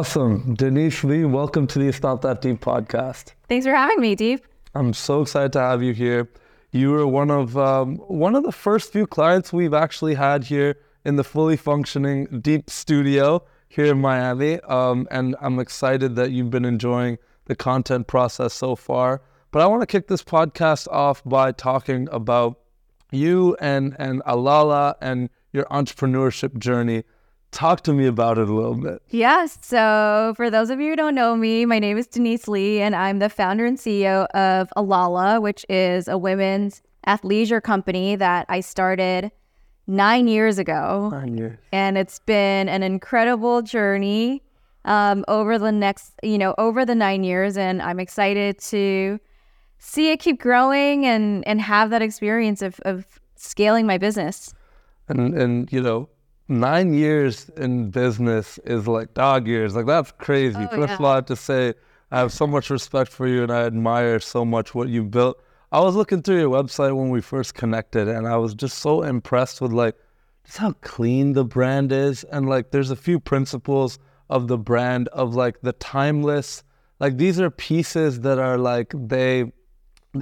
Awesome. Denise Lee, welcome to the Stop That Deep podcast. Thanks for having me, Deep. I'm so excited to have you here. You were one of um, one of the first few clients we've actually had here in the fully functioning Deep Studio here in Miami, um, and I'm excited that you've been enjoying the content process so far. But I want to kick this podcast off by talking about you and and Alala and your entrepreneurship journey. Talk to me about it a little bit. Yes. So, for those of you who don't know me, my name is Denise Lee, and I'm the founder and CEO of Alala, which is a women's athleisure company that I started nine years ago. Nine years. And it's been an incredible journey um, over the next, you know, over the nine years. And I'm excited to see it keep growing and, and have that experience of, of scaling my business. And, and, you know, nine years in business is like dog years. Like that's crazy. Oh, First yeah. of all, I have to say I have so much respect for you and I admire so much what you built. I was looking through your website when we first connected and I was just so impressed with like just how clean the brand is and like there's a few principles of the brand of like the timeless like these are pieces that are like they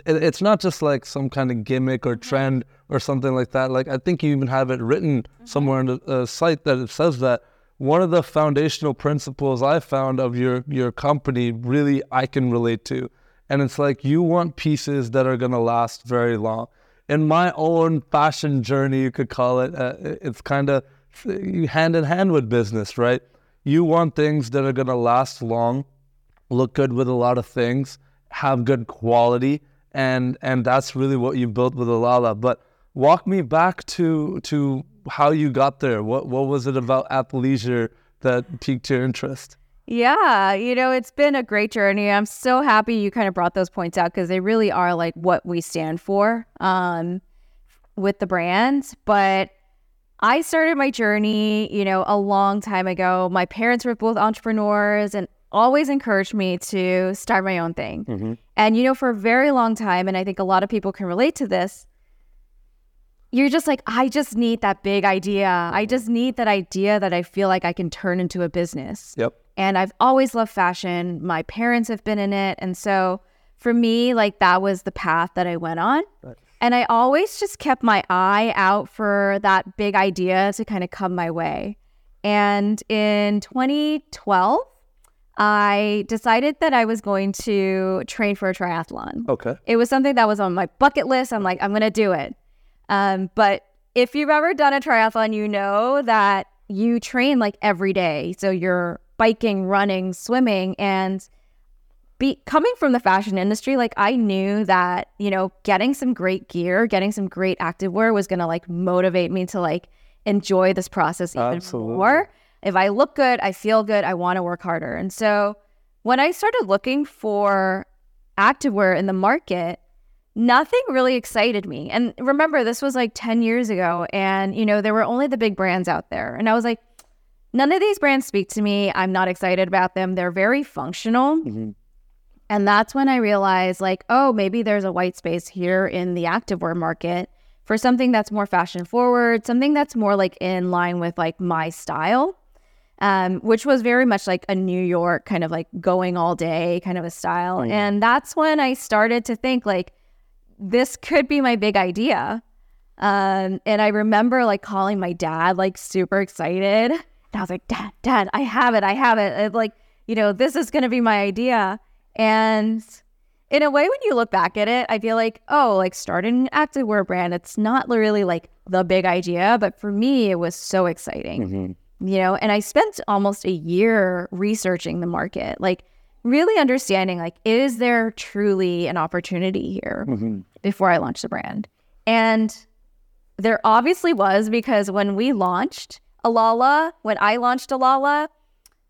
it's not just like some kind of gimmick or trend or something like that. Like I think you even have it written somewhere on the uh, site that it says that one of the foundational principles I found of your your company really I can relate to, and it's like you want pieces that are gonna last very long. In my own fashion journey, you could call it, uh, it's kind of hand in hand with business, right? You want things that are gonna last long look good with a lot of things, have good quality, and and that's really what you built with Alala. But walk me back to to how you got there. What what was it about athleisure that piqued your interest? Yeah, you know, it's been a great journey. I'm so happy you kind of brought those points out because they really are like what we stand for um, with the brand. But I started my journey, you know, a long time ago. My parents were both entrepreneurs and always encouraged me to start my own thing. Mm-hmm. And, you know, for a very long time, and I think a lot of people can relate to this, you're just like, I just need that big idea. I mm-hmm. just need that idea that I feel like I can turn into a business. Yep. And I've always loved fashion. My parents have been in it. And so for me, like that was the path that I went on. And I always just kept my eye out for that big idea to kind of come my way. And in 2012, I decided that I was going to train for a triathlon. Okay. It was something that was on my bucket list. I'm like, I'm going to do it. Um, but if you've ever done a triathlon, you know that you train like every day. So you're biking, running, swimming, and be coming from the fashion industry, like I knew that, you know, getting some great gear, getting some great activewear was gonna like motivate me to like enjoy this process even Absolutely. more. If I look good, I feel good, I want to work harder. And so when I started looking for activewear in the market, nothing really excited me. And remember, this was like 10 years ago, and you know, there were only the big brands out there. And I was like, none of these brands speak to me. I'm not excited about them. They're very functional. Mm-hmm. And that's when I realized, like, oh, maybe there's a white space here in the activewear market for something that's more fashion forward, something that's more like in line with like my style, um, which was very much like a New York kind of like going all day kind of a style. And that's when I started to think, like, this could be my big idea. Um, and I remember like calling my dad, like super excited. And I was like, Dad, Dad, I have it. I have it. It, like, you know, this is going to be my idea. And in a way, when you look back at it, I feel like, oh, like starting an activewear brand, it's not really like the big idea. But for me, it was so exciting, you know, and I spent almost a year researching the market, like really understanding, like, is there truly an opportunity here before I launched the brand? And there obviously was because when we launched Alala, when I launched Alala,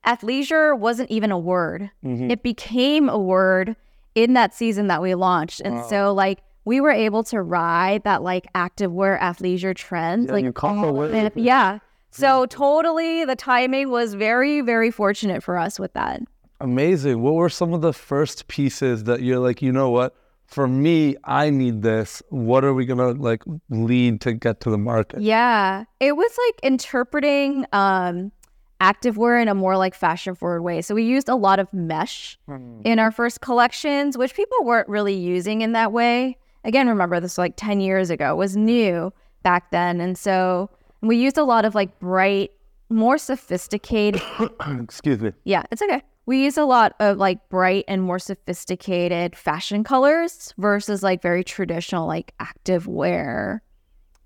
athleisure wasn't even a word. It became a word in that season that we launched. And so like we were able to ride that like activewear athleisure trend. like caught the yeah. So totally the timing was very, very fortunate for us with that. Amazing. What were some of the first pieces that you're like, you know what? For me, I need this. What are we gonna like lead to get to the market? Yeah. It was like interpreting um activewear in a more like fashion forward way. So we used a lot of mesh in our first collections, which people weren't really using in that way. Again, remember this was like 10 years ago, it was new back then. And so we used a lot of like bright, more sophisticated Excuse me. yeah, it's okay. We use a lot of like bright and more sophisticated fashion colors versus like very traditional like active wear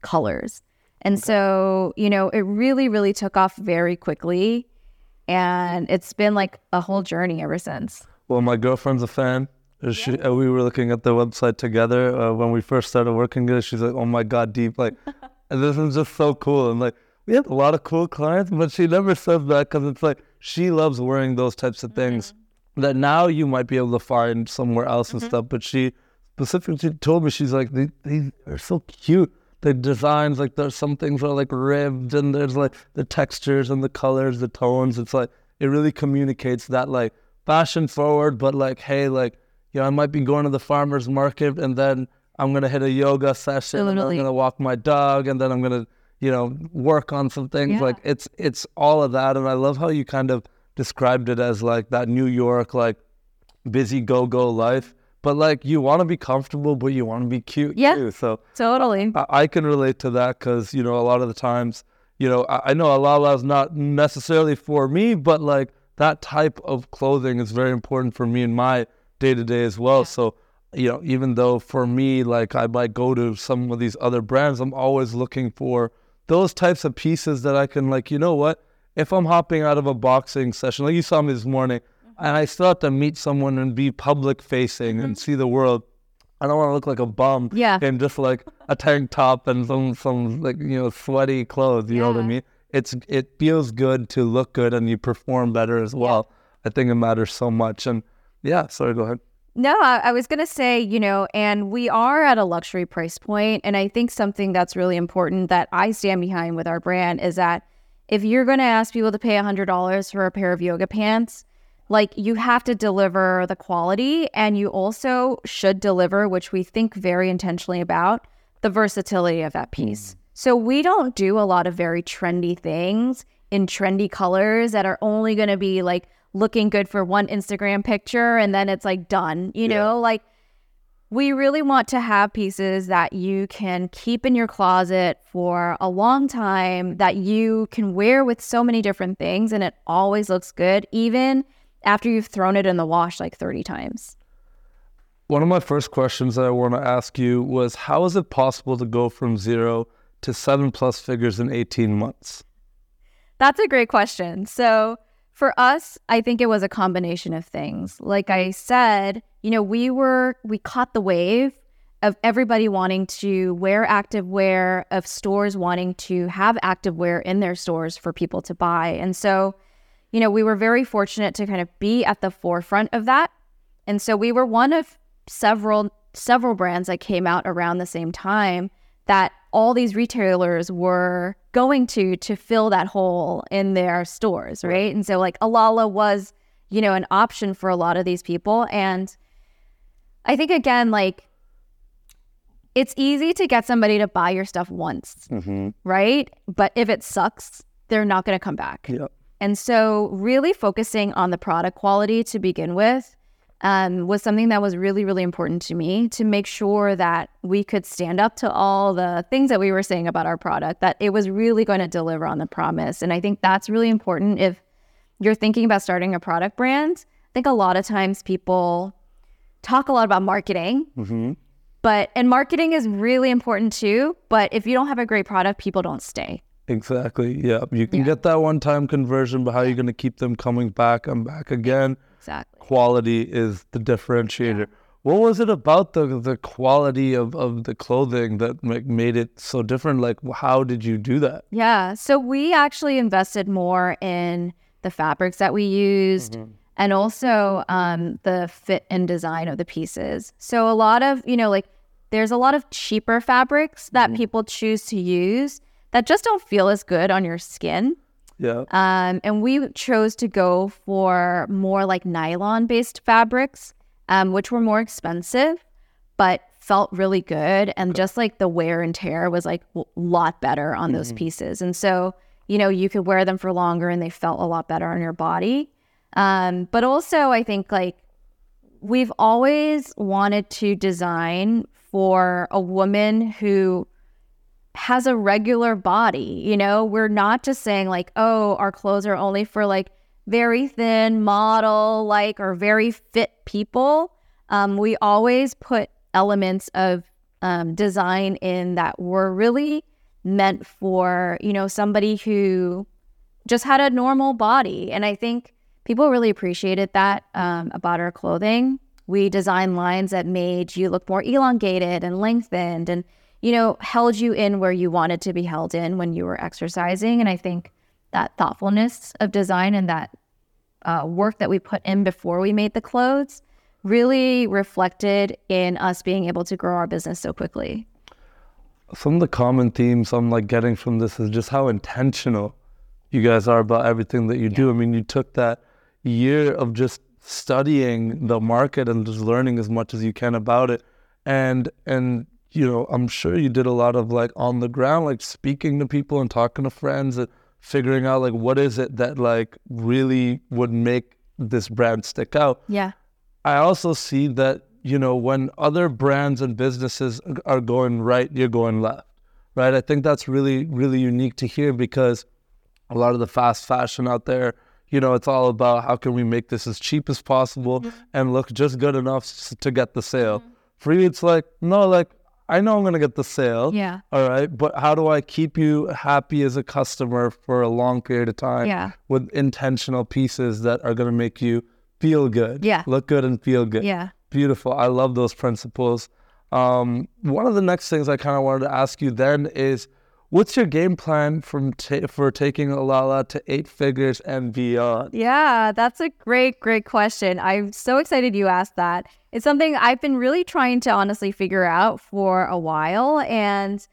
colors. And so, you know, it really, really took off very quickly. And it's been like a whole journey ever since. Well, my girlfriend's a fan. She, uh, we were looking at the website together uh, when we first started working together. She's like, "Oh my god, deep! Like, and this is just so cool." And like, we have a lot of cool clients, but she never says that because it's like she loves wearing those types of things mm-hmm. that now you might be able to find somewhere else and mm-hmm. stuff. But she specifically told me she's like, "These, these are so cute." The designs, like there's some things are like ribbed, and there's like the textures and the colors, the tones. It's like it really communicates that like fashion forward, but like, hey, like, you know, I might be going to the farmer's market and then I'm gonna hit a yoga session and I'm gonna walk my dog and then I'm gonna, you know, work on some things. Yeah. Like it's it's all of that. And I love how you kind of described it as like that New York, like busy go go life. But like you want to be comfortable, but you want to be cute Yeah. too. So Totally. I, I can relate to that because you know a lot of the times you know I, I know Alala is not necessarily for me, but like that type of clothing is very important for me in my day to day as well. So you know even though for me like I might go to some of these other brands, I'm always looking for those types of pieces that I can like you know what if I'm hopping out of a boxing session like you saw me this morning. Mm-hmm. And I still have to meet someone and be public facing and mm-hmm. see the world. I don't want to look like a bum Yeah. in just like a tank top and some some like you know sweaty clothes. You know what I mean? It's it feels good to look good and you perform better as well. Yeah. I think it matters so much. And yeah, sorry, go ahead. No, I, I was going to say, you know, and we are at a luxury price point, And I think something that's really important that I stand behind with our brand is that if you're going to ask people to pay $100 for a pair of yoga pants, like you have to deliver the quality and you also should deliver, which we think very intentionally about, the versatility of that hmm. piece. So we don't do a lot of very trendy things in trendy colors that are only going to be like looking good for one Instagram picture and then it's like done, you know? Like we really want to have pieces that you can keep in your closet for a long time that you can wear with so many different things and it always looks good even after you've thrown it in the wash like 30 times. One of my first questions that I want to ask you was how is it possible to go from zero to seven plus figures in 18 months? That's a great question. So, for us, I think it was a combination of things. Like I said, you know, we were, we caught the wave of everybody wanting to wear activewear, of stores wanting to have activewear in their stores for people to buy. And so, you know, we were very fortunate to kind of be at the forefront of that. And so we were one of several several brands that came out around the same time that all these retailers were going to to fill that hole in their stores, right? And so like Alala was, you know, an option for a lot of these people and I think again like it's easy to get somebody to buy your stuff once, Mm-hmm. right? But if it sucks, they're not going to come back. Yep. And so, really focusing on the product quality to begin with um, was something that was really, really important to me to make sure that we could stand up to all the things that we were saying about our product, that it was really going to deliver on the promise. And I think that's really important if you're thinking about starting a product brand. I think a lot of times people talk a lot about marketing, Mm-hmm. but and marketing is really important too. But if you don't have a great product, people don't stay. Exactly. Yeah. You can Yeah. get that one time conversion, but how are you going to keep them coming back and back again? Exactly. Quality is the differentiator. What was it about the the quality of, of the clothing that like, made it so different? Like, how did you do that? Yeah. So we actually invested more in the fabrics that we used and also um, the fit and design of the pieces. So a lot of, you know, like there's a lot of cheaper fabrics that people choose to use that just don't feel as good on your skin. Yeah. Um, and we chose to go for more like nylon based fabrics, um, which were more expensive, but felt really good. And just like the wear and tear was like a lot better on those pieces. And so you know, you could wear them for longer and they felt a lot better on your body. Um, but also, I think like we've always wanted to design for a woman who has a regular body. You know, we're not just saying like, oh, our clothes are only for like very thin model, like, or very fit people. Um, we always put elements of um, design in that were really meant for, you know, somebody who just had a normal body. And I think people really appreciated that um, about our clothing. We designed lines that made you look more elongated and lengthened and, you know, held you in where you wanted to be held in when you were exercising. And I think that thoughtfulness of design and that uh, work that we put in before we made the clothes really reflected in us being able to grow our business so quickly. Some of the common themes I'm like getting from this is just how intentional you guys are about everything that you yeah. do. I mean, you took that year of just studying the market and just learning as much as you can about it, and and you know, I'm sure you did a lot of like on the ground, like speaking to people and talking to friends and figuring out like what is it that like really would make this brand stick out. Yeah. I also see that, you know, when other brands and businesses are going right, you're going left, right? I think that's really, really unique to hear because a lot of the fast fashion out there, you know, it's all about how can we make this as cheap as possible mm-hmm. and look just good enough to get the sale. Mm-hmm. For you, it's like, no, like, I know I'm going to get the sale. Yeah. All right. But how do I keep you happy as a customer for a long period of time? Yeah. With intentional pieces that are going to make you feel good. Yeah. Look good and feel good. Yeah. Beautiful. I love those principles. Um, one of the next things I kind of wanted to ask you then is what's your game plan from ta- for taking Alala to eight figures and beyond? Yeah, that's a great, great question. I'm so excited you asked that. It's something I've been really trying to honestly figure out for a while. And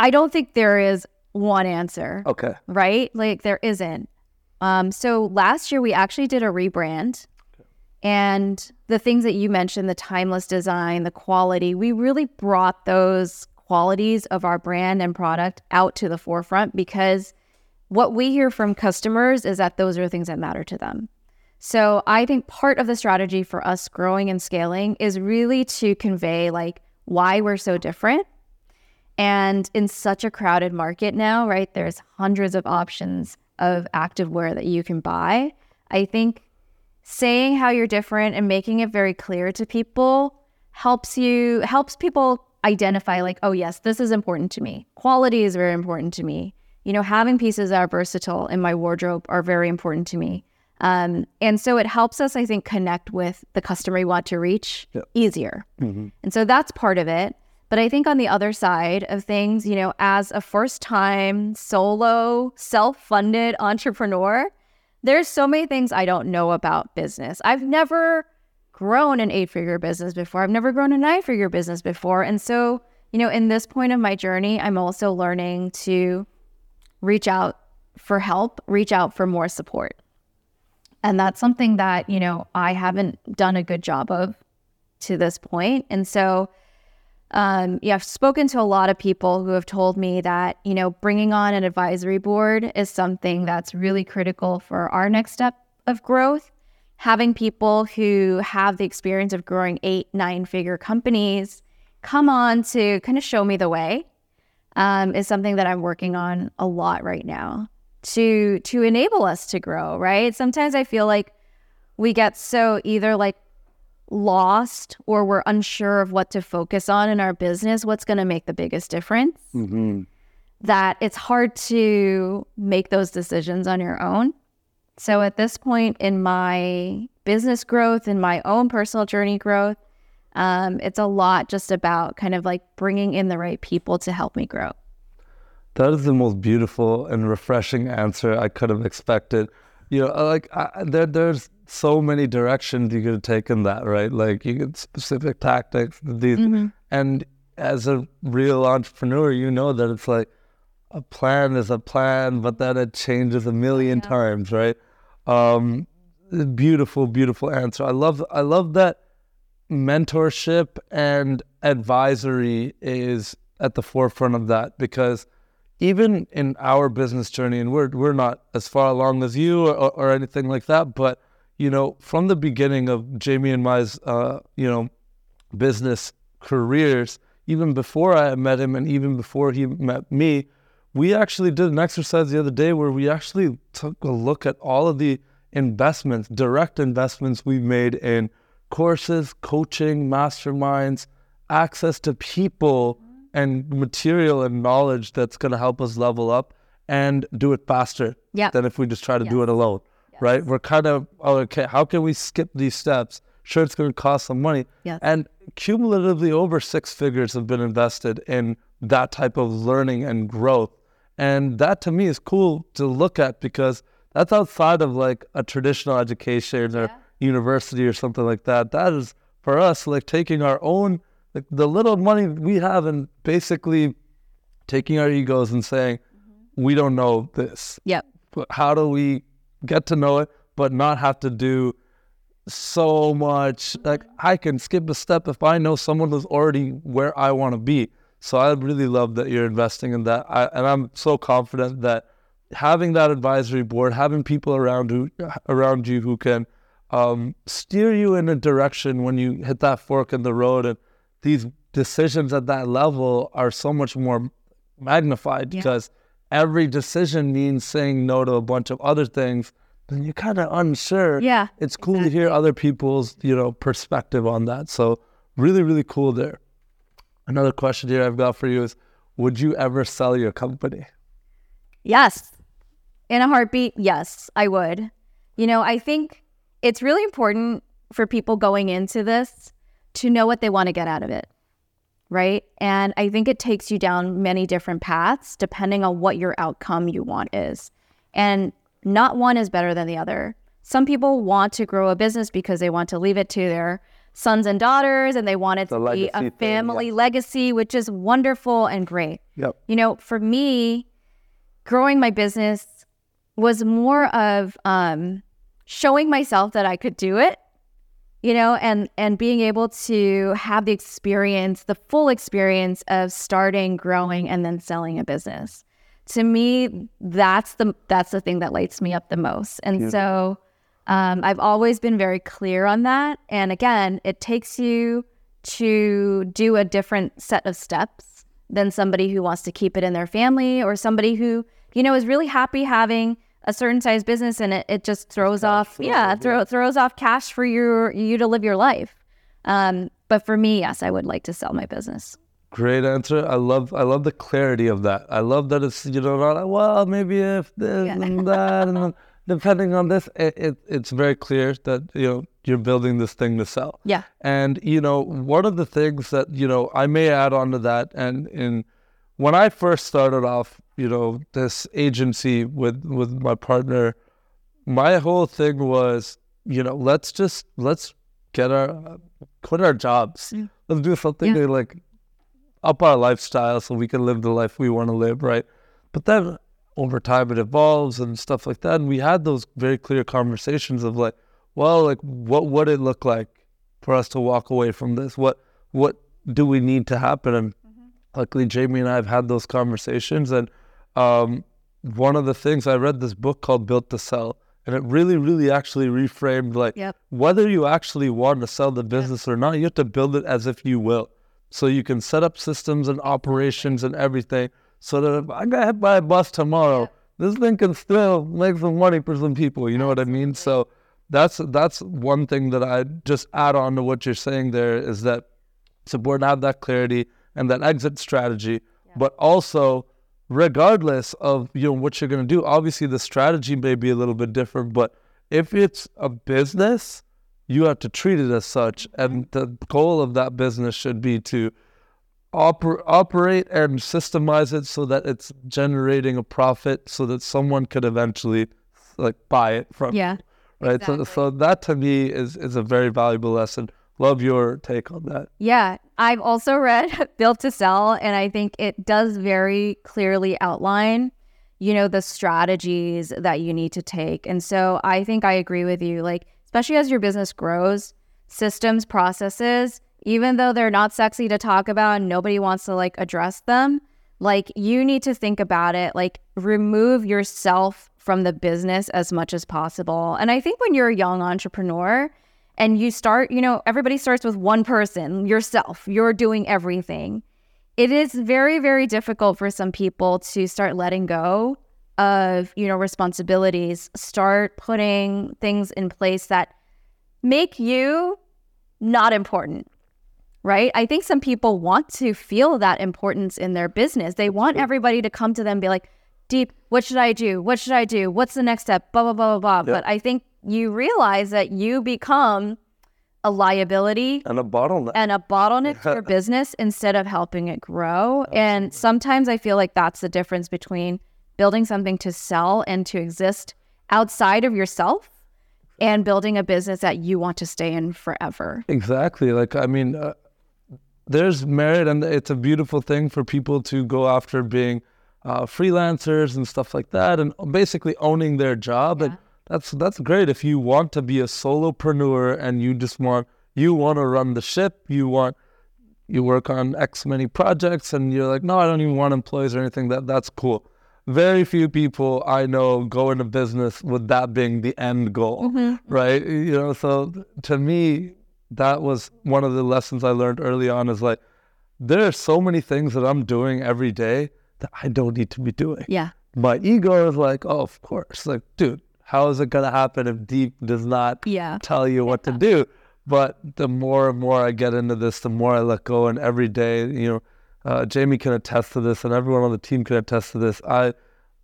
I don't think there is one answer. Okay. Right? Like there isn't. Um, so last year we actually did a rebrand. okay. And the things that you mentioned, the timeless design, the quality, we really brought those qualities of our brand and product out to the forefront because what we hear from customers is that those are things that matter to them. So I think part of the strategy for us growing and scaling is really to convey like why we're so different. And in such a crowded market now, right? There's hundreds of options of activewear that you can buy. I think saying how you're different and making it very clear to people helps you helps people identify like, oh yes, this is important to me. Quality is very important to me. You know, having pieces that are versatile in my wardrobe are very important to me. Um, and so it helps us, I think, connect with the customer we want to reach easier. Mm-hmm. And so that's part of it. But I think on the other side of things, you know, as a first time solo, self funded entrepreneur, there's so many things I don't know about business. I've never grown an eight figure business before, I've never grown a nine figure business before. And so, you know, in this point of my journey, I'm also learning to reach out for help, reach out for more support. And that's something that, you know, I haven't done a good job of to this point. And so, um, yeah, I've spoken to a lot of people who have told me that, you know, bringing on an advisory board is something that's really critical for our next step of growth. Having people who have the experience of growing eight, nine figure companies come on to kind of show me the way um, is something that I'm working on a lot right now to to enable us to grow, right? Sometimes I feel like we get so either like lost or we're unsure of what to focus on in our business, what's going to make the biggest difference, mm-hmm. that it's hard to make those decisions on your own. So at this point in my business growth, in my own personal journey growth, um, it's a lot just about kind of like bringing in the right people to help me grow. That is the most beautiful and refreshing answer I could have expected. You know, like I, there, there's so many directions you could take in that, right? Like you get specific tactics, these, mm-hmm. and as a real entrepreneur, you know that it's like a plan is a plan, but then it changes a million yeah. times, right? Um, beautiful, beautiful answer. I love, I love that mentorship and advisory is at the forefront of that because even in our business journey, and we're we're not as far along as you or, or anything like that, but you know, from the beginning of Jamie and my's, uh, you know, business careers, even before I met him, and even before he met me, we actually did an exercise the other day where we actually took a look at all of the investments, direct investments we've made in courses, coaching, masterminds, access to people and material and knowledge that's going to help us level up and do it faster Yeah. than if we just try to do it alone, right? We're kind of, oh, okay, how can we skip these steps? Sure, it's going to cost some money. Yes. And cumulatively, over six figures have been invested in that type of learning and growth. And that to me is cool to look at because that's outside of like a traditional education or university or something like that. That is for us like taking our own, like the little money we have and basically taking our egos and saying, mm-hmm. we don't know this. Yep. But how do we get to know it, but not have to do so much? Like mm-hmm. I can skip a step if I know someone who's already where I want to be. So I really love that you're investing in that, I, and I'm so confident that having that advisory board, having people around who around you who can um, steer you in a direction when you hit that fork in the road, and these decisions at that level are so much more magnified Yeah. because every decision means saying no to a bunch of other things. Then you're kind of unsure. Yeah, it's cool to hear other people's you know perspective on that. So really, really cool there. Another question here I've got for you is: Would you ever sell your company? Yes. In a heartbeat, yes, I would. You know, I think it's really important for people going into this to know what they want to get out of it. Right. And I think it takes you down many different paths depending on what your outcome you want is. And not one is better than the other. Some people want to grow a business because they want to leave it to their sons and daughters and they want it The to be a thing, family yes. legacy, which is wonderful and great. Yep. You know, for me, growing my business was more of um, showing myself that I could do it, you know, and and being able to have the experience, the full experience of starting, growing, and then selling a business. To me, that's the that's the thing that lights me up the most. And so, um, I've always been very clear on that. And again, it takes you to do a different set of steps than somebody who wants to keep it in their family or somebody who you know is really happy having a certain size business and it, it just throws off yeah throw, throws off cash for your you to live your life um, but for me yes i would like to sell my business Great answer. I love I love the clarity of that. I love that it's you know not well maybe if this Yeah. and that and depending on this it, it it's very clear that you know you're building this thing to sell. yeah And you know, one of the things that you know I may add on to that, and in when I first started off, you know, this agency with with my partner, my whole thing was, you know, let's just let's get our quit our jobs. Mm. Let's do something Yeah. to like up our lifestyle so we can live the life we want to live, right? But then over time it evolves and stuff like that. And we had those very clear conversations of like, well, like what would it look like for us to walk away from this? What what do we need to happen? And luckily Jamie and I have had those conversations and um, one of the things I read this book called Built to Sell and it really, really actually reframed like Yep. whether you actually want to sell the business or not, you have to build it as if you will. So you can set up systems and operations and everything so that if I got hit by a bus tomorrow, this thing can still make some money for some people. You know what I mean? So that's that's one thing that I just add on to what you're saying there is that it's important to have that clarity and that exit strategy, but also regardless of you know what you're going to do, obviously the strategy may be a little bit different, but if it's a business, you have to treat it as such, mm-hmm. and the goal of that business should be to oper- operate and systemize it so that it's generating a profit, so that someone could eventually like buy it from yeah right? So, so that to me is is a very valuable lesson. Love your take on that. Yeah, I've also read Built to Sell, and I think it does very clearly outline, you know, the strategies that you need to take. And so I think I agree with you. Like, especially as your business grows, systems, processes, even though they're not sexy to talk about and nobody wants to like address them, Like you need to think about it, like remove yourself from the business as much as possible. And I think when you're a young entrepreneur and you start, you know, everybody starts with one person, yourself, you're doing everything. It is very, very difficult for some people to start letting go of, you know, responsibilities, start putting things in place that make you not important right? I think some people want to feel that importance in their business. They want everybody to come to them and be like, Deep, what should I do? What should I do? What's the next step? Blah, blah, blah, blah, blah. But I think you realize that you become a liability and a bottleneck and a bottleneck to your business instead of helping it grow. Absolutely. And sometimes I feel like that's the difference between building something to sell and to exist outside of yourself and building a business that you want to stay in forever. Exactly. Like, I mean, uh, there's merit and it's a beautiful thing for people to go after being uh, freelancers and stuff like that and basically owning their job yeah. and that's that's great if you want to be a solopreneur and you just want you want to run the ship you want you work on x many projects and you're like no i don't even want employees or anything that that's cool very few people i know go into business with that being the end goal mm-hmm. right you know so to me that was one of the lessons I learned early on is like, there are so many things that I'm doing every day that I don't need to be doing. Yeah. My ego is like, oh, of course. Like, dude, how is it going to happen if Deep does not yeah. tell you what to do? But the more and more I get into this, the more I let go. And every day, you know, uh, Jamie can attest to this, and everyone on the team can attest to this. I,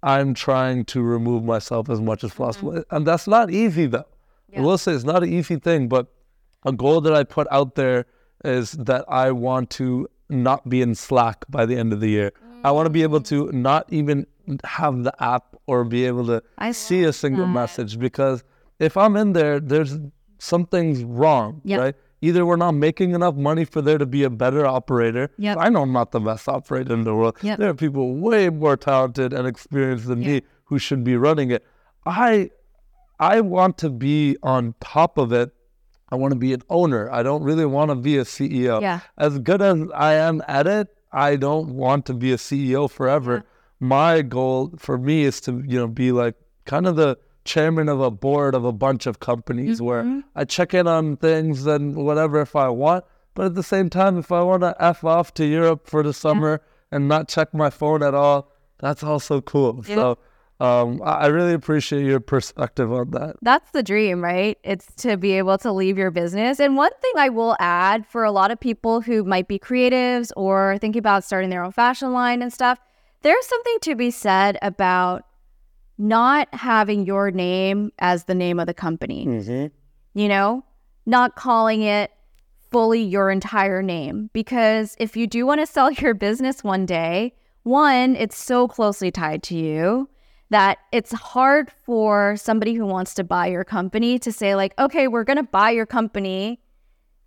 I'm trying to remove myself as much as possible, mm-hmm. and that's not easy though. Yeah. I will say it's not an easy thing, but a goal that I put out there is that I want to not be in Slack by the end of the year. Mm. I want to be able to not even have the app or be able to I see a single that. message because if I'm in there, there's something's wrong, yep. right? Either we're not making enough money for there to be a better operator. Yep. I know I'm not the best operator in the world. Yep. There are people way more talented and experienced than me who should be running it. I I want to be on top of it I want to be an owner. I don't really want to be a CEO. Yeah. As good as I am at it, I don't want to be a CEO forever. Yeah. My goal for me is to, you know, be like kind of the chairman of a board of a bunch of companies mm-hmm. where I check in on things and whatever if I want. But at the same time, if I want to F off to Europe for the summer yeah. and not check my phone at all, that's also cool. Yeah. So um, I really appreciate your perspective on that. That's the dream, right? It's to be able to leave your business. And one thing I will add for a lot of people who might be creatives or thinking about starting their own fashion line and stuff, there's something to be said about not having your name as the name of the company. Mm-hmm. You know, not calling it fully your entire name. Because if you do want to sell your business one day, one, it's so closely tied to you that it's hard for somebody who wants to buy your company to say, like, okay, we're going to buy your company,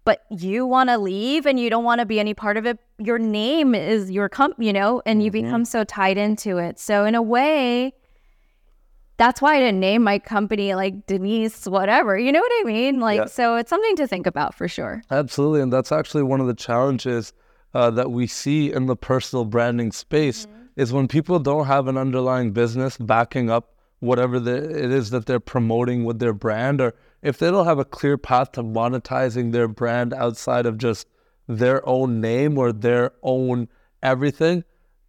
but you want to leave and you don't want to be any part of it. Your name is your company, you know, and you mm-hmm. become so tied into it. So, in a way, that's why I didn't name my company like Denise, whatever. You know what I mean? Like, yeah. so it's something to think about for sure. Absolutely. And that's actually one of the challenges uh, that we see in the personal branding space. Mm-hmm is when people don't have an underlying business backing up whatever the, it is that they're promoting with their brand, or if they don't have a clear path to monetizing their brand outside of just their own name or their own everything.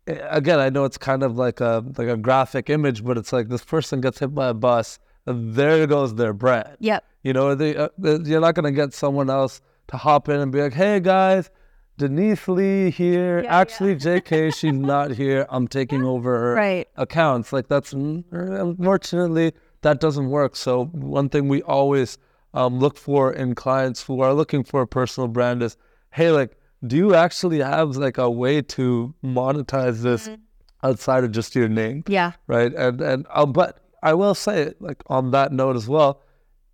Again, I know it's kind of like a like a graphic image, but it's like this person gets hit by a bus, and there goes their brand. Yep. You know, they, uh, you're not going to get someone else to hop in and be like, "Hey guys, Denise Lee here. Yeah, Actually, yeah. JK, she's not here. I'm taking over her right. accounts. Like that's unfortunately that doesn't work. So one thing we always um, look for in clients who are looking for a personal brand is, hey, like, do you actually have like a way to monetize this mm-hmm. outside of just your name? Yeah. Right. And and uh, but I will say, it, like on that note as well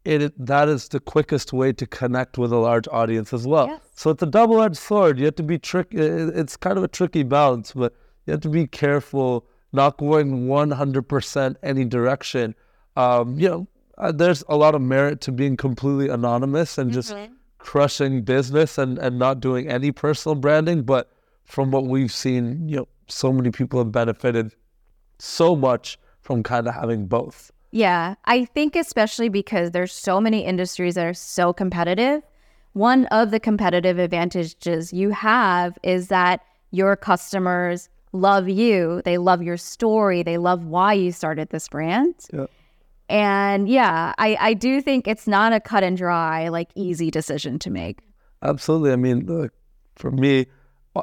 it that is the quickest way to connect with a large audience as well. Yes. So it's a double-edged sword. You have to be trick. It's kind of a tricky balance, but you have to be careful, not going 100% any direction. Um, you know, uh, there's a lot of merit to being completely anonymous and mm-hmm. just crushing business and, and not doing any personal branding. But from what we've seen, you know, so many people have benefited so much from kind of having both. Yeah, I think especially because there's so many industries that are so competitive. One of the competitive advantages you have is that your customers love you, they love your story, they love why you started this brand. Yeah. And yeah, I, I do think it's not a cut and dry, like easy decision to make. Absolutely. I mean, look, for me,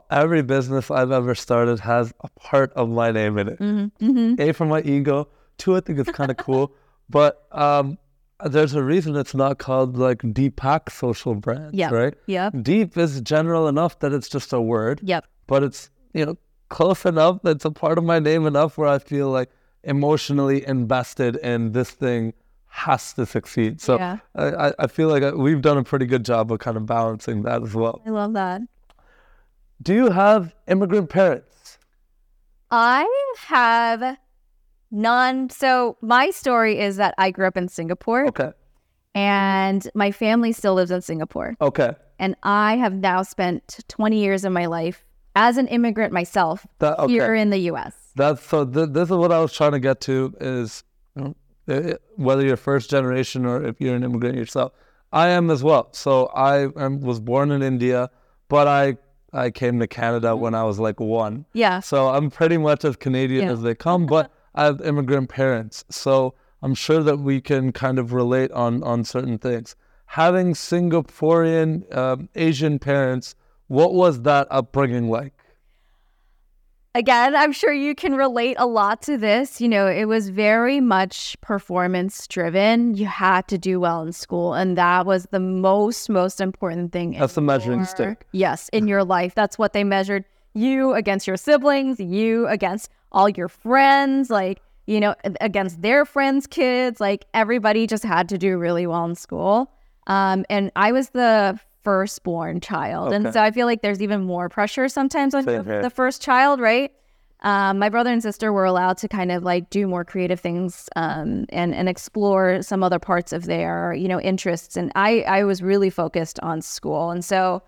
every business I've ever started has a part of my name in it. Mm-hmm. A for my ego. Two, I think it's kind of cool. But um, there's a reason it's not called like Deepak Social Brand, Yep. right? Yeah. Deep is general enough that it's just a word, Yep. but it's you know close enough that it's a part of my name enough where I feel like emotionally invested in this thing has to succeed. So Yeah. I, I- I feel like uh, we've done a pretty good job of kind of balancing that as well. I love that. Do you have immigrant parents? I have none. So my story is that I grew up in Singapore Okay. and my family still lives in Singapore. Okay. And I have now spent 20 years of my life as an immigrant myself That, okay. here in the US. That's so. Th- this is what I was trying to get to is you know, whether you're first generation or if you're an immigrant yourself. I am as well. So I am, was born in India, but I I came to Canada mm-hmm. when I was like one. Yeah. So I'm pretty much as Canadian Yeah. as they come, but I have immigrant parents. So I'm sure that we can kind of relate on on certain things. Having Singaporean um, Asian parents, what was that upbringing like? Again, I'm sure you can relate a lot to this. You know, it was very much performance driven. You had to do well in school, and that was the most, most important thing. That's the measuring your- stick. Yes, in your life. That's what they measured you against your siblings, you against all your friends, like, you know, against their friends' kids. Like, everybody just had to do really well in school. Um, and I was the firstborn child. And so I feel like there's even more pressure sometimes on Same the, here. first child, right? Um, my brother and sister were allowed to kind of like do more creative things um, and and explore some other parts of their you know interests. And I I was really focused on school, and so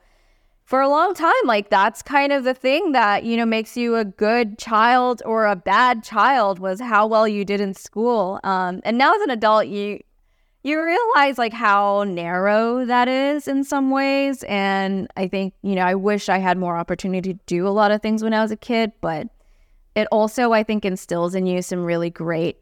for a long time, like that's kind of the thing that you know makes you a good child or a bad child was how well you did in school. Um, and now as an adult, you you realize like how narrow that is in some ways. And I think you know I wish I had more opportunity to do a lot of things when I was a kid, but it also I think instills in you some really great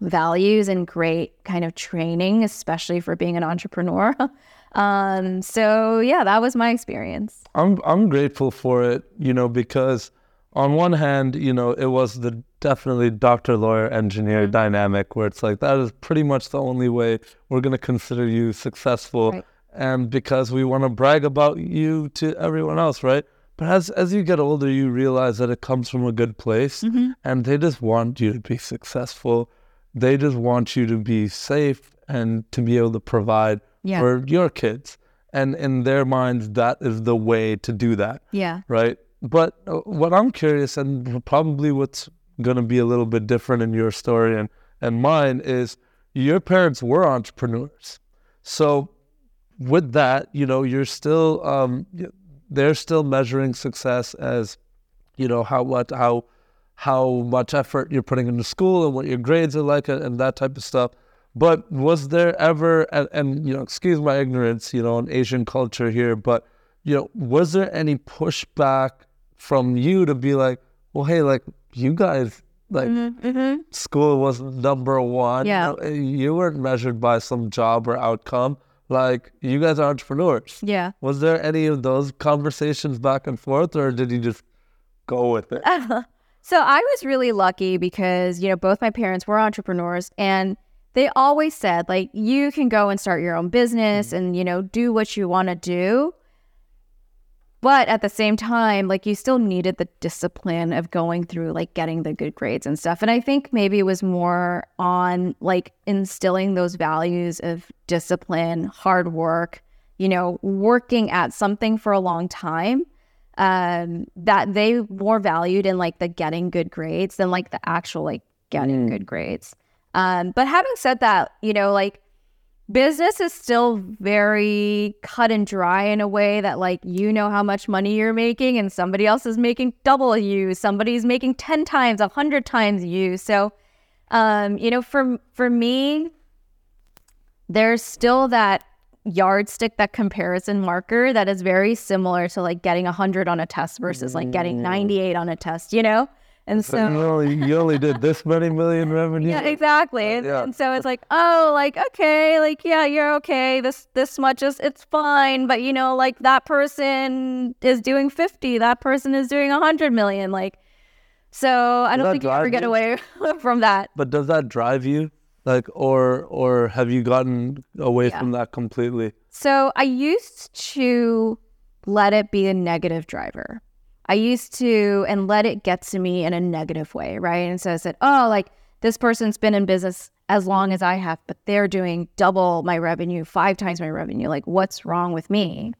values and great kind of training, especially for being an entrepreneur. um, so yeah, that was my experience. I'm I'm grateful for it, you know, because on one hand, you know, it was the definitely doctor, lawyer, engineer Mm-hmm. dynamic where it's like that is pretty much the only way we're gonna consider you successful, Right. and because we want to brag about you to everyone else, right? But as as you get older, you realize that it comes from a good place, Mm-hmm. and they just want you to be successful. They just want you to be safe and to be able to provide Yeah. for your kids. And in their minds, that is the way to do that, Yeah. right? But uh, what I'm curious, and probably what's going to be a little bit different in your story and, and mine, is your parents were entrepreneurs. So with that, you know, you're still, um, they're still measuring success as, you know, how what how how much effort you're putting into school and what your grades are like and, and that type of stuff. But was there ever, and, and you know, excuse my ignorance, you know, on Asian culture here, but you know, was there any pushback from you to be like, well, hey, like you guys, like Mm-hmm. school was number one. you Yeah. know, you weren't measured by some job or outcome. Like you guys are entrepreneurs. Yeah. Was there any of those conversations back and forth, or did you just go with it? so I was really lucky because, you know, both my parents were entrepreneurs and they always said, like, you can go and start your own business and, you know, do what you want to do. But at the same time, like, you still needed the discipline of going through, like, getting the good grades and stuff. And I think maybe it was more on, like, instilling those values of discipline, hard work, you know, working at something for a long time um that they more valued in like the getting good grades than like the actual like getting Mm. good grades um but having said that you know like business is still very cut and dry in a way that like you know how much money you're making and somebody else is making double you. Somebody's making 10 times 100 times you. So um you know for for me there's still that yardstick that comparison marker that is very similar to like getting 100 on a test versus like getting 98 on a test you know and So you only you only did this many million revenue. yeah, exactly. And, yeah. and so it's like, oh, like okay, like yeah, you're okay. This this much is it's fine, but you know, like that person is doing fifty, that person is doing a hundred million, like. So I Does don't think you ever get you? away from that. But does that drive you? Like, or or have you gotten away Yeah. from that completely? So I used to let it be a negative driver. I used to and let it get to me in a negative way, right? And so I said, oh, like this person's been in business as long as I have, but they're doing double my revenue, five times my revenue. Like, what's wrong with me?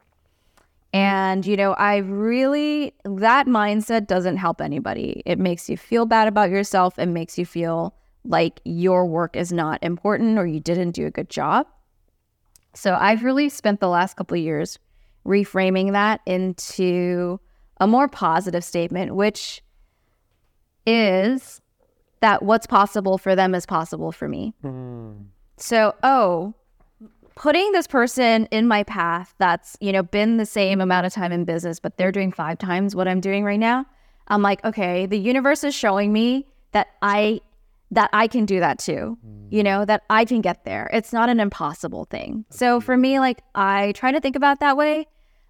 And, you know, I really, that mindset doesn't help anybody. It makes you feel bad about yourself. It makes you feel like your work is not important or you didn't do a good job. So I've really spent the last couple of years reframing that into a more positive statement, which is that what's possible for them is possible for me. Hmm. So, oh, putting this person in my path that's, you know, been the same amount of time in business, but they're doing five times what I'm doing right now. I'm like, okay, the universe is showing me that I that I can do that too. You know, that I can get there. It's not an impossible thing. So for me, like I try to think about that way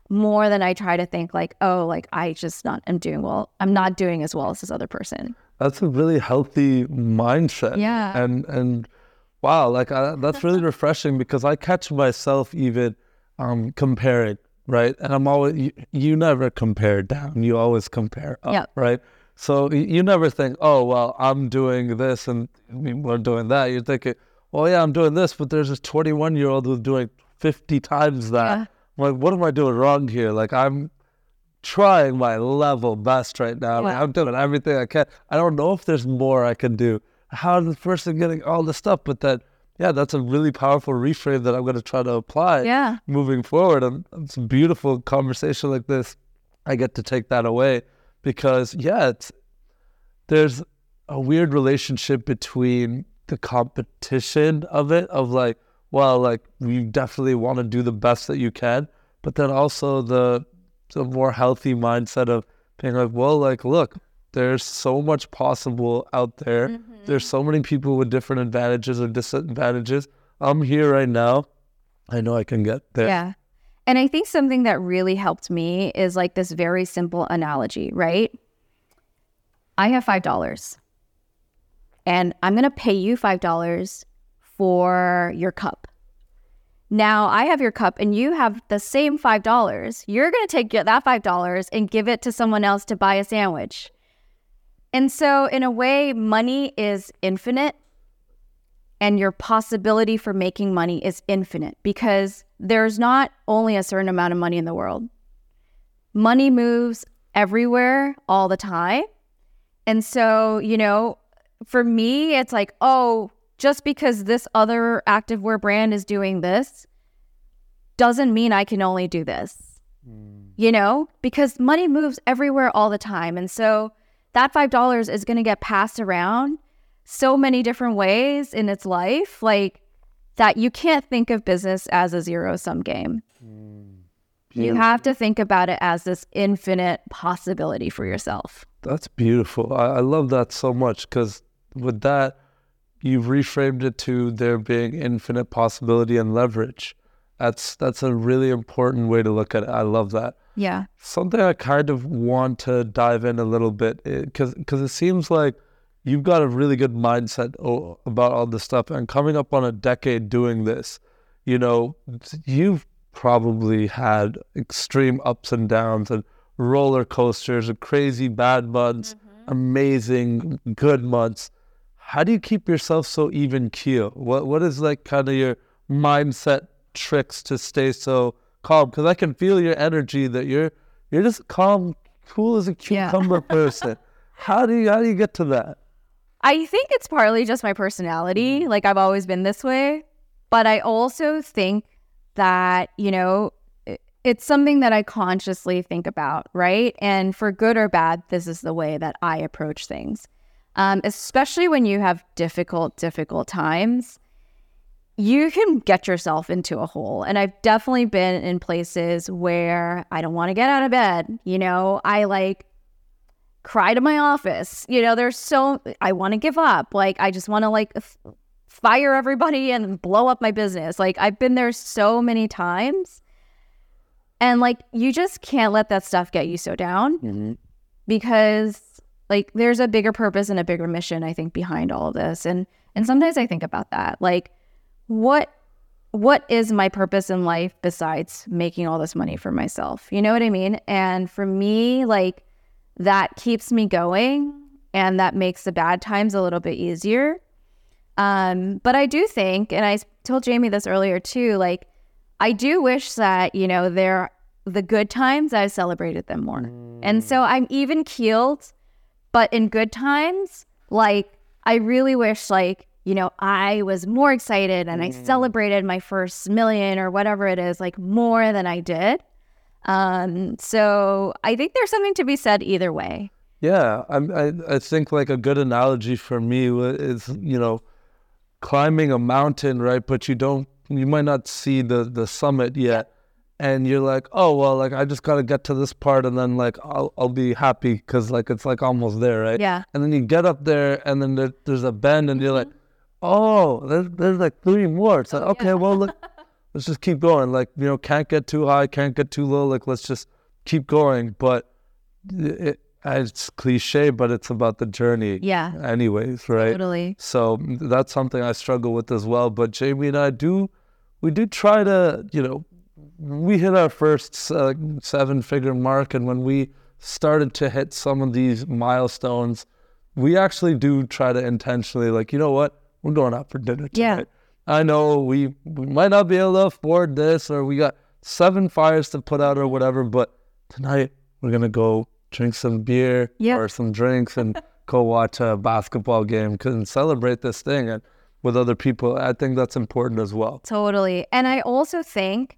more than I try to think like, oh, like I just not am doing well. I'm not doing as well as this other person. That's a really healthy mindset. Yeah. And and wow, like I, that's really refreshing because I catch myself even um, comparing, right? And I'm always you, you never compare down. You always compare up, Yep. right? So you never think, oh well, I'm doing this and we're doing that. You're thinking, well, yeah, I'm doing this, but there's this 21 year old who's doing 50 times that. Yeah. Like, what am I doing wrong here? Like I'm trying my level best right now. Yeah. I'm doing everything I can. I don't know if there's more I can do. How is this person getting all this stuff? But that, yeah, that's a really powerful reframe that I'm going to try to apply Yeah. moving forward. And it's a beautiful conversation like this. I get to take that away because, yeah, it's, there's a weird relationship between the competition of it, of like, well, like you definitely want to do the best that you can, but then also the the more healthy mindset of being like, well, like, look, there's so much possible out there. Mm-hmm. There's so many people with different advantages or disadvantages. I'm here right now. I know I can get there. Yeah. And I think something that really helped me is like this very simple analogy, right? I have $5 and I'm going to pay you $5 for your cup. Now I have your cup and you have the same $5. You're going to take that $5 and give it to someone else to buy a sandwich. And so, in a way, money is infinite and your possibility for making money is infinite because there's not only a certain amount of money in the world. Money moves everywhere all the time. And so, you know, for me, it's like, oh, just because this other activewear brand is doing this doesn't mean I can only do this. Hmm. You know, because money moves everywhere all the time. And so that $5 is going to get passed around so many different ways in its life, like that you can't think of business as a zero sum game. Hmm. You have to think about it as this infinite possibility for yourself. That's beautiful. I, I love that so much because with that, you've reframed it to there being infinite possibility and leverage. That's that's a really important way to look at it. I love that. Yeah. Something I kind of want to dive in a little bit eh, because because it seems like you've got a really good mindset o- about all this stuff and coming up on a decade doing this. You know, you've probably had extreme ups and downs and roller coasters and crazy bad months, mm-hmm. amazing good months. How do you keep yourself so even keel? What what is like kind of your mindset tricks to stay so calm? Because I can feel your energy that you're you're just calm, cool as a Yeah. cucumber person. How do you how do you get to that? I think it's partly just my personality. Mm-hmm. Like I've always been this way. But I also think that, you know, it's something that I consciously think about, right? And for good or bad, this is the way that I approach things. Um, especially when you have difficult, difficult times, you can get yourself into a hole. And I've definitely been in places where I don't want to get out of bed. You know, I like cry to my office. You know, there's so, I want to give up. Like, I just want to like f- fire everybody and blow up my business. Like, I've been there so many times. And like, you just can't let that stuff get you so down because like there's a bigger purpose and a bigger mission I think behind all of this. And and sometimes I think about that. Like what what is my purpose in life besides making all this money for myself? You know what I mean? And for me, like that keeps me going and that makes the bad times a little bit easier. Um, but I do think, and I told Jamie this earlier too, like I do wish that, you know, there the good times I celebrated them more. And so I'm even keeled, but in good times, like I really wish like, you know, I was more excited and I celebrated my first million or whatever it is, like more than I did. Um, so I think there's something to be said either way. Yeah, I'm, I I think like a good analogy for me is you know climbing a mountain, right? But you don't, you might not see the the summit yet, and you're like, oh well, like I just gotta get to this part, and then like I'll I'll be happy because like it's like almost there, right? Yeah. And then you get up there, and then there, there's a bend, and you're like, oh, there's there's like three more. It's like Mm-hmm. Oh, okay, yeah. well look, let's just keep going. Like you know, can't get too high, can't get too low. Like let's just keep going. But it, it's cliche, but it's about the journey. Yeah. Anyways, right? Totally. So mm, that's something I struggle with as well. But Jamie and I do, we do try to, you know, we hit our first uh, seven figure mark. And when we started to hit some of these milestones, we actually do try to intentionally, like, you know what? We're going out for dinner Yeah. tonight. I know we, we might not be able to afford this or we got seven fires to put out or whatever, but tonight we're going to go drink some beer Yeah. or some drinks and go watch a basketball game and celebrate this thing and with other people. I think that's important as well. Totally. And I also think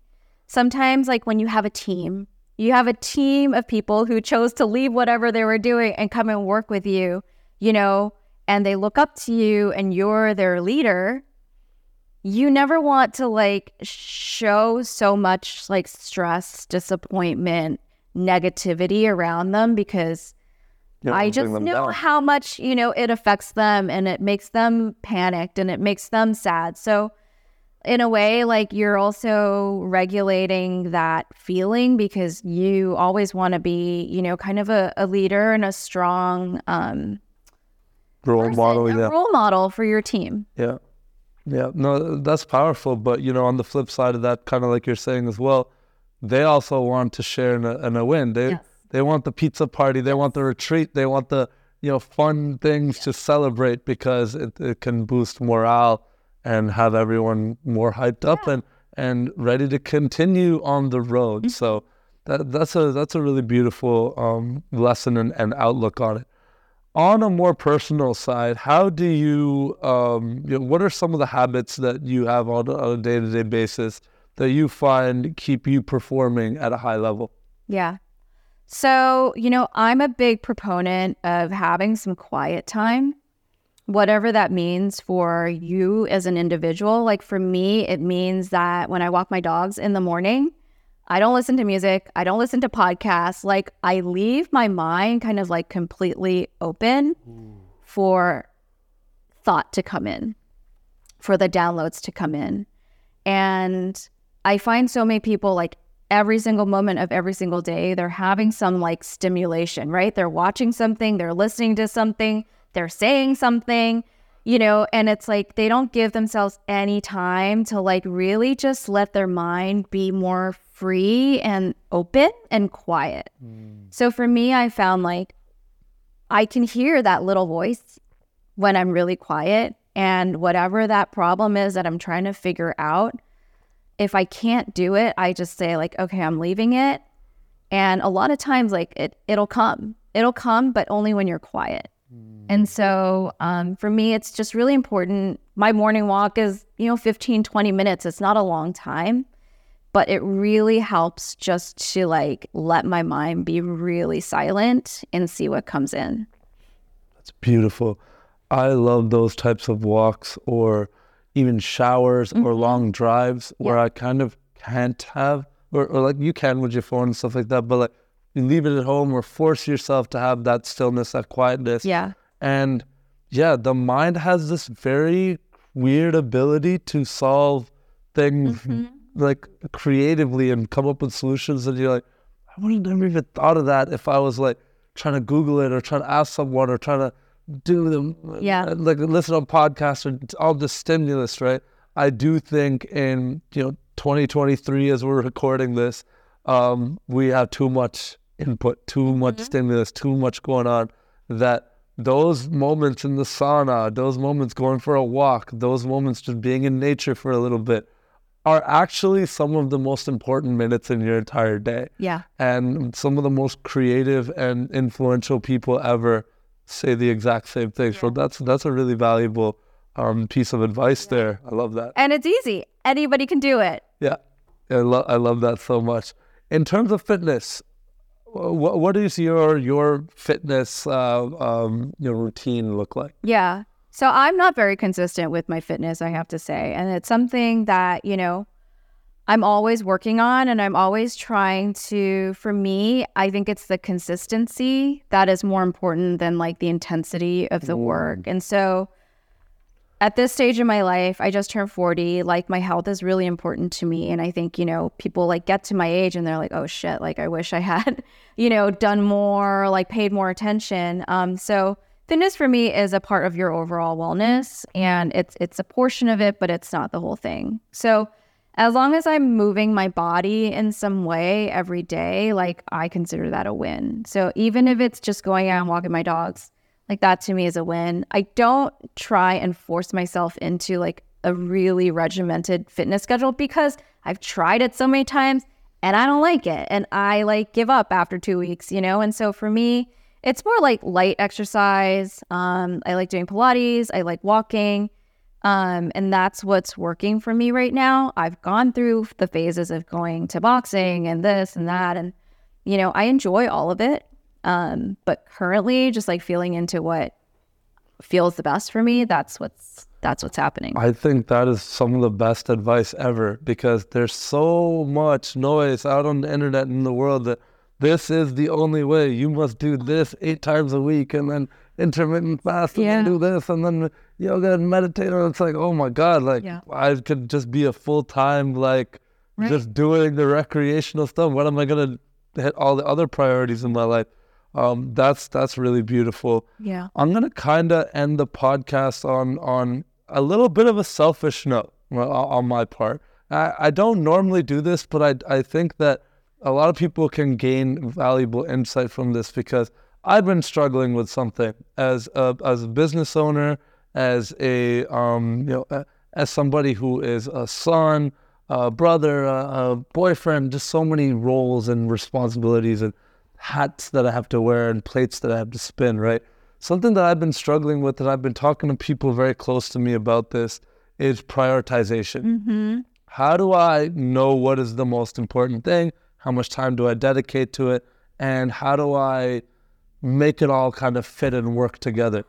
sometimes, like when you have a team, you have a team of people who chose to leave whatever they were doing and come and work with you, you know, and they look up to you and you're their leader. You never want to like show so much like stress, disappointment, negativity around them because I just know down. how much, you know, it affects them and it makes them panicked and it makes them sad. So, in a way, like you're also regulating that feeling because you always want to be, you know, kind of a, a leader and a strong um, role person, model. Yeah. role model for your team. Yeah. Yeah. No, that's powerful. But, you know, on the flip side of that, kind of like you're saying as well, they also want to share in a, in a win. They, Yes. they want the pizza party. They want the retreat. They want the, you know, fun things to celebrate because it, it can boost morale and have everyone more hyped up and, and ready to continue on the road. So that, that's a, that's a really beautiful um, lesson and, and outlook on it on a more personal side, how do you, um, you know, what are some of the habits that you have on a day to day basis that you find keep you performing at a high level? Yeah. So, you know, I'm a big proponent of having some quiet time, whatever that means for you as an individual. Like for me, it means that when I walk my dogs in the morning, I don't listen to music, I don't listen to podcasts. Like I leave my mind kind of like completely open for thought to come in, for the downloads to come in. And I find so many people like every single moment of every single day, they're having some like stimulation, right? They're watching something, they're listening to something, they're saying something, you know, and it's like they don't give themselves any time to like really just let their mind be more free and open and quiet. Hmm. So for me, I found like I can hear that little voice when I'm really quiet. And whatever that problem is that I'm trying to figure out, if I can't do it, I just say, like, okay, I'm leaving it. And a lot of times, like, it, it'll come. It'll come, but only when you're quiet. And so um, for me, it's just really important. My morning walk is, you know, 15, 20 minutes. It's not a long time, but it really helps just to like let my mind be really silent and see what comes in. That's beautiful. I love those types of walks or even showers or long drives where I kind of can't have, or, or like you can with your phone and stuff like that, but like you leave it at home or force yourself to have that stillness, that quietness. Yeah. And yeah, the mind has this very weird ability to solve things like creatively and come up with solutions that you're like, I would have never even thought of that if I was like trying to Google it or trying to ask someone or trying to do them Yeah. uh, like listen on podcasts or all the stimulus, right? I do think in you know 2023 as we're recording this, um, we have too much input, too much stimulus, too much going on that those moments in the sauna, those moments going for a walk, those moments just being in nature for a little bit are actually some of the most important minutes in your entire day. Yeah. And some of the most creative and influential people ever say the exact same thing. So that's that's a really valuable um, piece of advice there. I love that. And it's easy. Anybody can do it. Yeah, I, lo- I love that so much. In terms of fitness, what, what is your your fitness uh, um, your routine look like? Yeah. So I'm not very consistent with my fitness, I have to say. And it's something that, you know, I'm always working on and I'm always trying to, for me, I think it's the consistency that is more important than like the intensity of the work. And so at this stage in my life, I just turned 40. Like my health is really important to me. And I think, you know, people like get to my age and they're like, oh shit, like I wish I had, you know, done more, like paid more attention. Um, so fitness for me is a part of your overall wellness and it's it's a portion of it, but it's not the whole thing. So as long as I'm moving my body in some way every day, like I consider that a win. So even if it's just going out and walking my dogs, like that to me is a win. I don't try and force myself into like a really regimented fitness schedule because I've tried it so many times and I don't like it. And I like give up after two weeks, you know? And so for me, it's more like light exercise. Um, I like doing Pilates, I like walking. Um, and that's what's working for me right now. I've gone through the phases of going to boxing and this and that. And, you know, I enjoy all of it. Um, but currently just like feeling into what feels the best for me, that's what's that's what's happening. I think that is some of the best advice ever because there's so much noise out on the internet in the world that this is the only way. You must do this eight times a week and then intermittent fast and Yeah. do this and then yoga and meditate. And it's like, oh my God, like Yeah. I could just be a full time, like just doing the recreational stuff. What am I going to hit all the other priorities in my life? Um, that's that's really beautiful. yeah. I'm gonna kind of end the podcast on on a little bit of a selfish note on my part. I, I don't normally do this, but I I think that a lot of people can gain valuable insight from this because I've been struggling with something as a as a business owner, as a um you know as somebody who is a son, a brother, a, a boyfriend, just so many roles and responsibilities and hats that I have to wear and plates that I have to spin, right? Something that I've been struggling with, that I've been talking to people very close to me about this, is prioritization. Mm-hmm. How do I know what is the most important thing? How much time do I dedicate to it? And how do I make it all kind of fit and work together?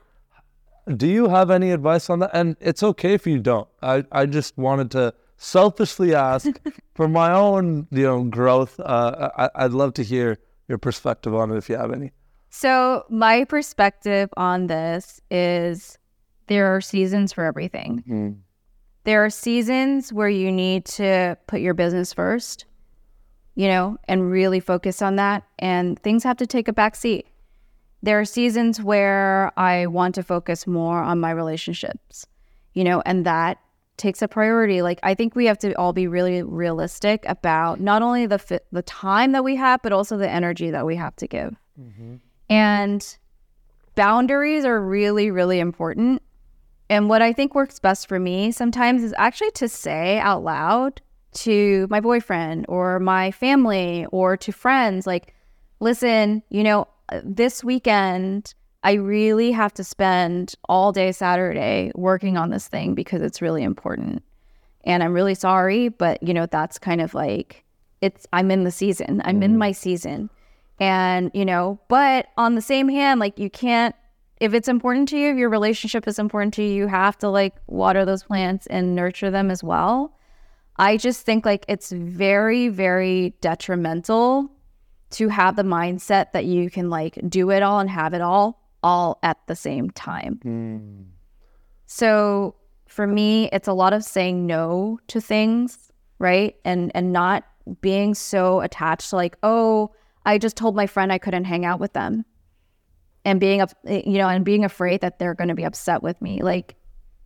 Do you have any advice on that? And it's okay if you don't. I, I just wanted to selfishly ask for my own you know growth. Uh, I, I'd love to hear your perspective on it if you have any. So my perspective on this is there are seasons for everything. Mm-hmm. There are seasons where you need to put your business first, you know, and really focus on that. And things have to take a back seat. There are seasons where I want to focus more on my relationships, you know, and that takes a priority. Like I think we have to all be really realistic about not only the fi- the time that we have, but also the energy that we have to give. Mm-hmm. And boundaries are really, really important. And what I think works best for me sometimes is actually to say out loud to my boyfriend or my family or to friends, like, listen, you know, this weekend I really have to spend all day Saturday working on this thing because it's really important. And I'm really sorry, but you know, that's kind of like it's I'm in the season. I'm in mm-hmm. my season. And, you know, but on the same hand, like you can't if it's important to you, if your relationship is important to you, you have to like water those plants and nurture them as well. I just think like it's very, very detrimental to have the mindset that you can like do it all and have it all all at the same time. Hmm. So for me, it's a lot of saying no to things, right? And and not being so attached to like, oh, I just told my friend I couldn't hang out with them. And being up eh, you know, and being afraid that they're gonna be upset with me. Like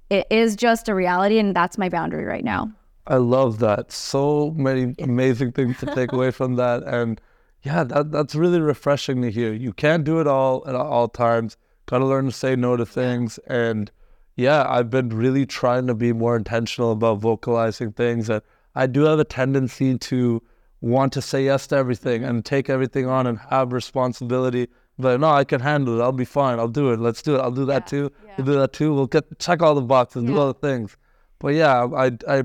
it is just a reality and that's my boundary right now. I love that. So many amazing things to take away from that. And yeah, that, that's really refreshing to hear. You can't do it all at all times. Got to learn to say no to things. And yeah, I've been really trying to be more intentional about vocalizing things. And I do have a tendency to want to say yes to everything and take everything on and have responsibility. But no, I can handle it. I'll be fine. I'll do it. Let's do it. I'll do that too. We'll do that too. We'll get check all the boxes, do all the things. But yeah, I I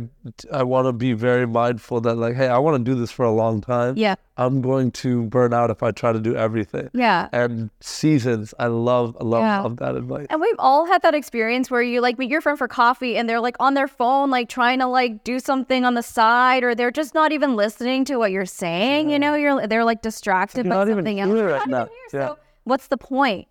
I want to be very mindful that like, hey, I want to do this for a long time. Yeah. I'm going to burn out if I try to do everything. Yeah. And seasons, I love, I love, Yeah. love that advice. And we've all had that experience where you like meet your friend for coffee and they're like on their phone, like trying to like do something on the side, or they're just not even listening to what you're saying. You know, you're they're like distracted You're by not even something else. right now. Yeah. So what's the point?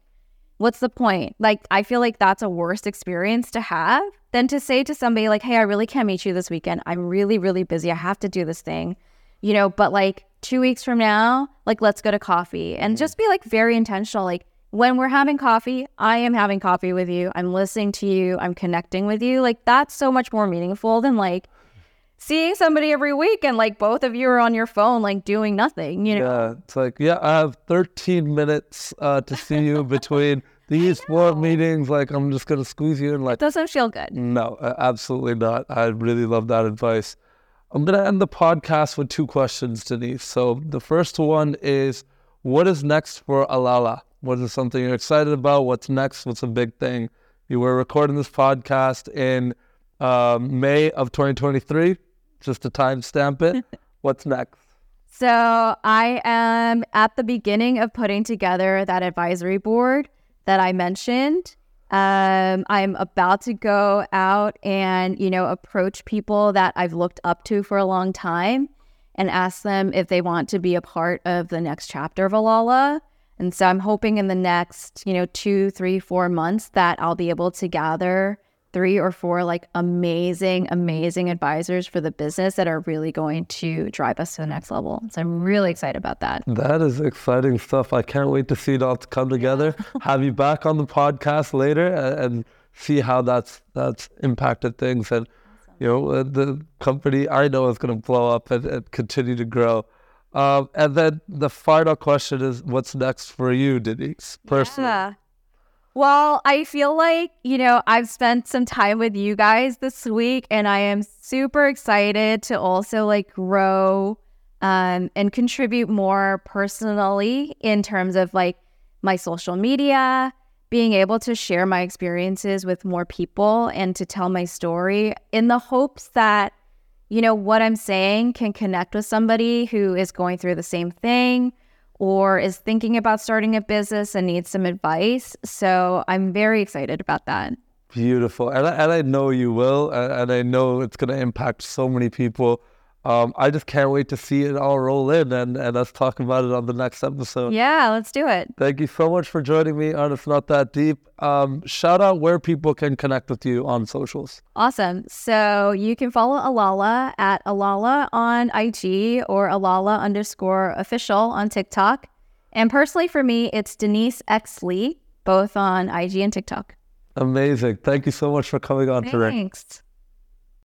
What's the point? Like, I feel like that's a worse experience to have than to say to somebody like, "Hey, I really can't meet you this weekend. I'm really, really busy. I have to do this thing." You know, but like two weeks from now, like let's go to coffee and just be like very intentional. Like when we're having coffee, I am having coffee with you. I'm listening to you. I'm connecting with you. Like that's so much more meaningful than like seeing somebody every week and like both of you are on your phone, like doing nothing, you know? Yeah, it's like, yeah, I have 13 minutes uh, to see you between these four meetings. Like, I'm just going to squeeze you in. Like, Doesn't feel good. no, absolutely not. I really love that advice. I'm going to end the podcast with two questions, Denise. So, the first one is what is next for Alala? What is something you're excited about? What's next? What's a big thing? You were recording this podcast in um, May of 2023, just to timestamp it. What's next? So I am at the beginning of putting together that advisory board that I mentioned. Um, I'm about to go out and, you know, approach people that I've looked up to for a long time and ask them if they want to be a part of the next chapter of Alala. And so I'm hoping in the next, you know, two, three, four months that I'll be able to gather three or four like amazing, amazing advisors for the business that are really going to drive us to the next level. So I'm really excited about that. That is exciting stuff. I can't wait to see it all to come together. Have you back on the podcast later and, and see how that's that's impacted things. And you know, uh, the company I know is going to blow up and, and continue to grow. Um, and then the final question is, what's next for you, Denise, personally? Yeah. Well, I feel like, you know, I've spent some time with you guys this week and I am super excited to also like grow um, and contribute more personally in terms of like my social media, being able to share my experiences with more people and to tell my story in the hopes that, you know, what I'm saying can connect with somebody who is going through the same thing or is thinking about starting a business and needs some advice. So I'm very excited about that. Beautiful. And I, and I know you will. And, I know it's going to impact so many people. Um, I just can't wait to see it all roll in and, and us talk about it on the next episode. Yeah, let's do it. Thank you so much for joining me on It's Not That Deep. Um, shout out where people can connect with you on socials. Awesome. So you can follow Alala at Alala on IG or Alala underscore official on TikTok. And personally for me, it's Denise X Lee, both on IG and TikTok. Amazing. Thank you so much for coming on today. Thanks.